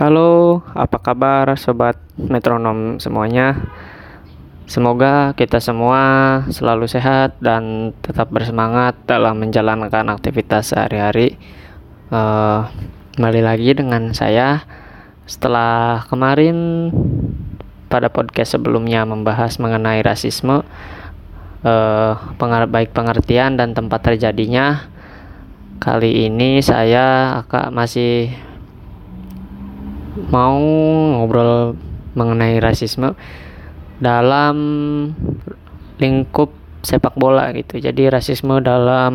Halo, apa kabar sobat metronom semuanya? Semoga kita semua selalu sehat dan tetap bersemangat dalam menjalankan aktivitas sehari-hari. Eh, kembali lagi dengan saya setelah kemarin pada podcast sebelumnya membahas mengenai rasisme, eh, pengar- baik pengertian dan tempat terjadinya. Kali ini saya akan masih mau ngobrol mengenai rasisme dalam lingkup sepak bola gitu. Jadi rasisme dalam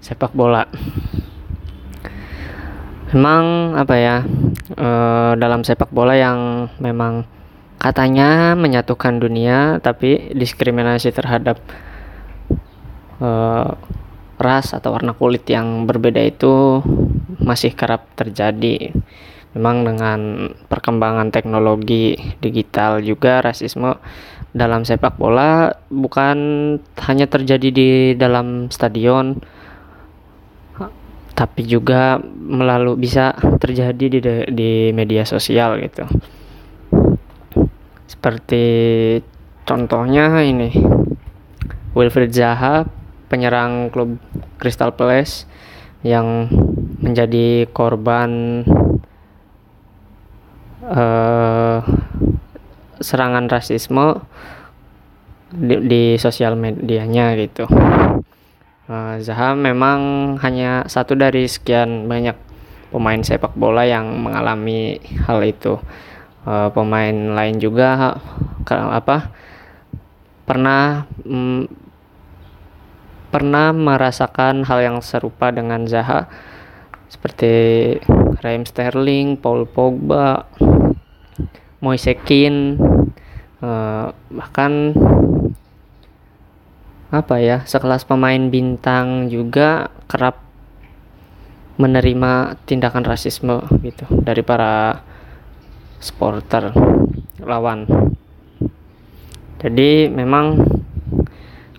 sepak bola. Memang apa ya eh, dalam sepak bola yang memang katanya menyatukan dunia, tapi diskriminasi terhadap eh, ras atau warna kulit yang berbeda itu masih kerap terjadi. Memang dengan perkembangan teknologi digital juga rasisme dalam sepak bola bukan hanya terjadi di dalam stadion tapi juga melalui bisa terjadi di di media sosial gitu. Seperti contohnya ini Wilfried Zaha penyerang klub Crystal Palace yang menjadi korban eh, serangan rasisme di, di sosial medianya gitu. Eh, Zaha memang hanya satu dari sekian banyak pemain sepak bola yang mengalami hal itu. Eh, pemain lain juga apa pernah mm, pernah merasakan hal yang serupa dengan Zaha seperti Raheem Sterling, Paul Pogba, Moise Kean, eh, bahkan apa ya sekelas pemain bintang juga kerap menerima tindakan rasisme gitu dari para supporter lawan. Jadi memang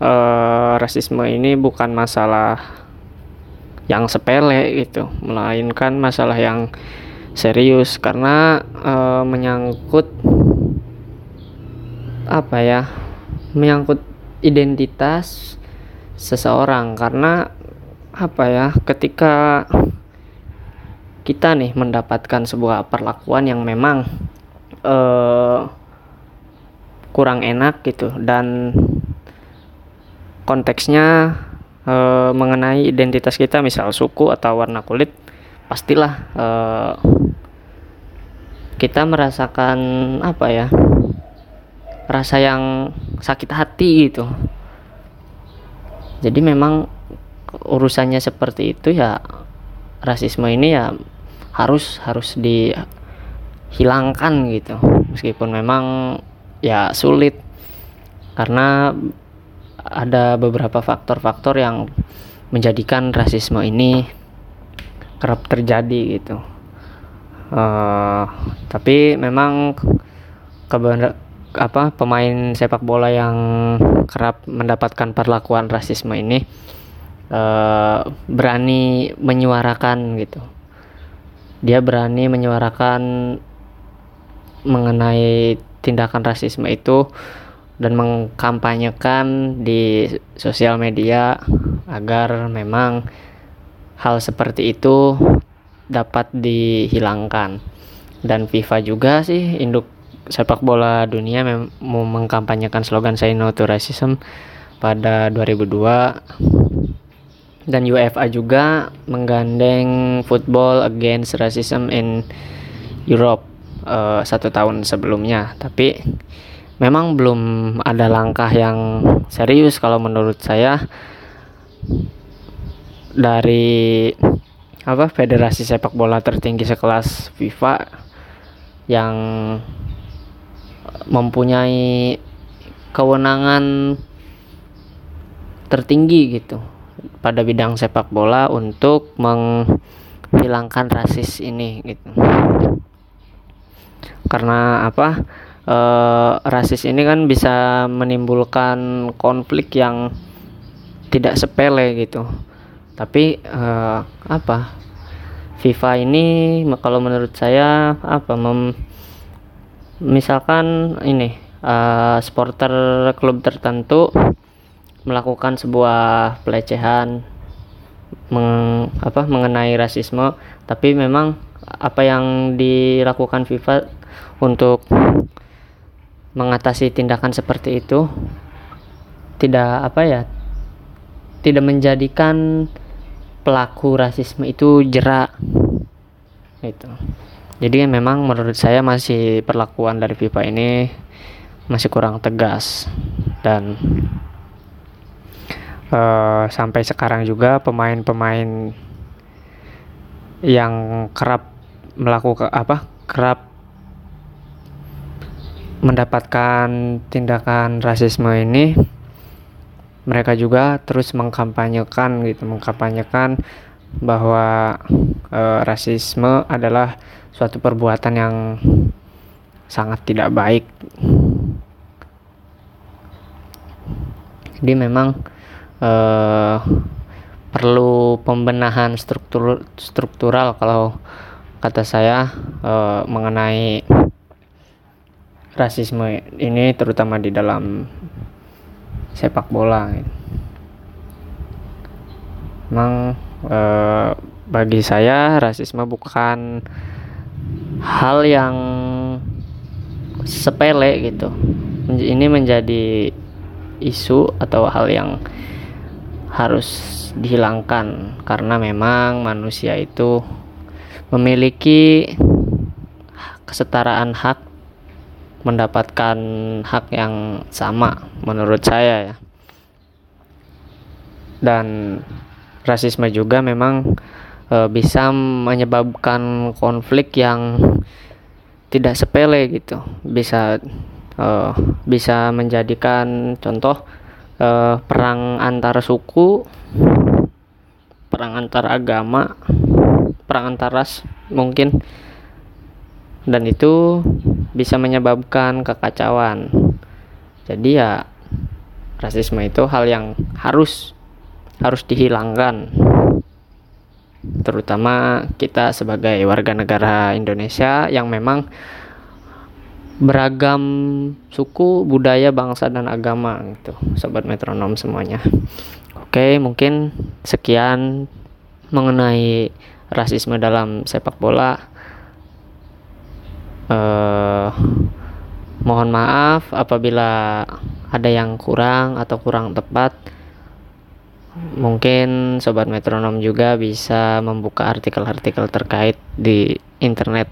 eh, rasisme ini bukan masalah yang sepele gitu, melainkan masalah yang serius karena eh, menyangkut apa ya, menyangkut identitas seseorang. Karena apa ya, ketika kita nih mendapatkan sebuah perlakuan yang memang eh, kurang enak gitu dan konteksnya eh, mengenai identitas kita misal suku atau warna kulit pastilah eh, kita merasakan apa ya rasa yang sakit hati gitu. Jadi memang urusannya seperti itu ya rasisme ini ya harus harus dihilangkan gitu. Meskipun memang ya sulit karena ada beberapa faktor-faktor yang menjadikan rasisme ini kerap terjadi gitu. Eh, tapi memang kebenar apa pemain sepak bola yang kerap mendapatkan perlakuan rasisme ini eh, berani menyuarakan gitu. Dia berani menyuarakan mengenai tindakan rasisme itu dan mengkampanyekan di sosial media agar memang hal seperti itu dapat dihilangkan. Dan FIFA juga sih induk sepak bola dunia mau mengkampanyekan slogan Say No to Racism pada 2002 dan UEFA juga menggandeng Football Against Racism in Europe eh, satu tahun sebelumnya. Tapi memang belum ada langkah yang serius kalau menurut saya dari apa federasi sepak bola tertinggi sekelas FIFA yang mempunyai kewenangan tertinggi gitu pada bidang sepak bola untuk menghilangkan rasis ini gitu. Karena apa e, rasis ini kan bisa menimbulkan konflik yang tidak sepele gitu tapi e, apa? FIFA ini kalau menurut saya apa mem, misalkan ini uh, supporter klub tertentu melakukan sebuah pelecehan meng, apa mengenai rasisme tapi memang apa yang dilakukan FIFA untuk mengatasi tindakan seperti itu tidak apa ya tidak menjadikan pelaku rasisme itu jerak itu jadi memang menurut saya masih perlakuan dari FIFA ini masih kurang tegas dan uh, sampai sekarang juga pemain-pemain yang kerap melakukan apa kerap mendapatkan tindakan rasisme ini mereka juga terus mengkampanyekan gitu mengkampanyekan bahwa e, rasisme adalah suatu perbuatan yang sangat tidak baik. Jadi memang uh, perlu pembenahan struktur struktural kalau kata saya uh, mengenai rasisme ini terutama di dalam sepak bola memang uh, bagi saya rasisme bukan hal yang sepele gitu. Ini menjadi isu atau hal yang harus dihilangkan karena memang manusia itu memiliki kesetaraan hak mendapatkan hak yang sama menurut saya ya. Dan rasisme juga memang e, bisa menyebabkan konflik yang tidak sepele gitu. Bisa uh, bisa menjadikan contoh uh, perang antar suku, perang antar agama, perang antar ras mungkin dan itu bisa menyebabkan kekacauan. Jadi ya rasisme itu hal yang harus harus dihilangkan terutama kita sebagai warga negara Indonesia yang memang beragam suku, budaya, bangsa dan agama gitu. Sobat metronom semuanya. Oke, mungkin sekian mengenai rasisme dalam sepak bola. Eh, mohon maaf apabila ada yang kurang atau kurang tepat. Mungkin sobat metronom juga bisa membuka artikel-artikel terkait di internet.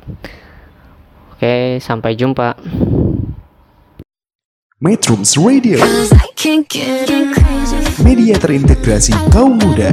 Oke, sampai jumpa. Metrums Radio, Cause I can't get crazy. media terintegrasi kaum muda.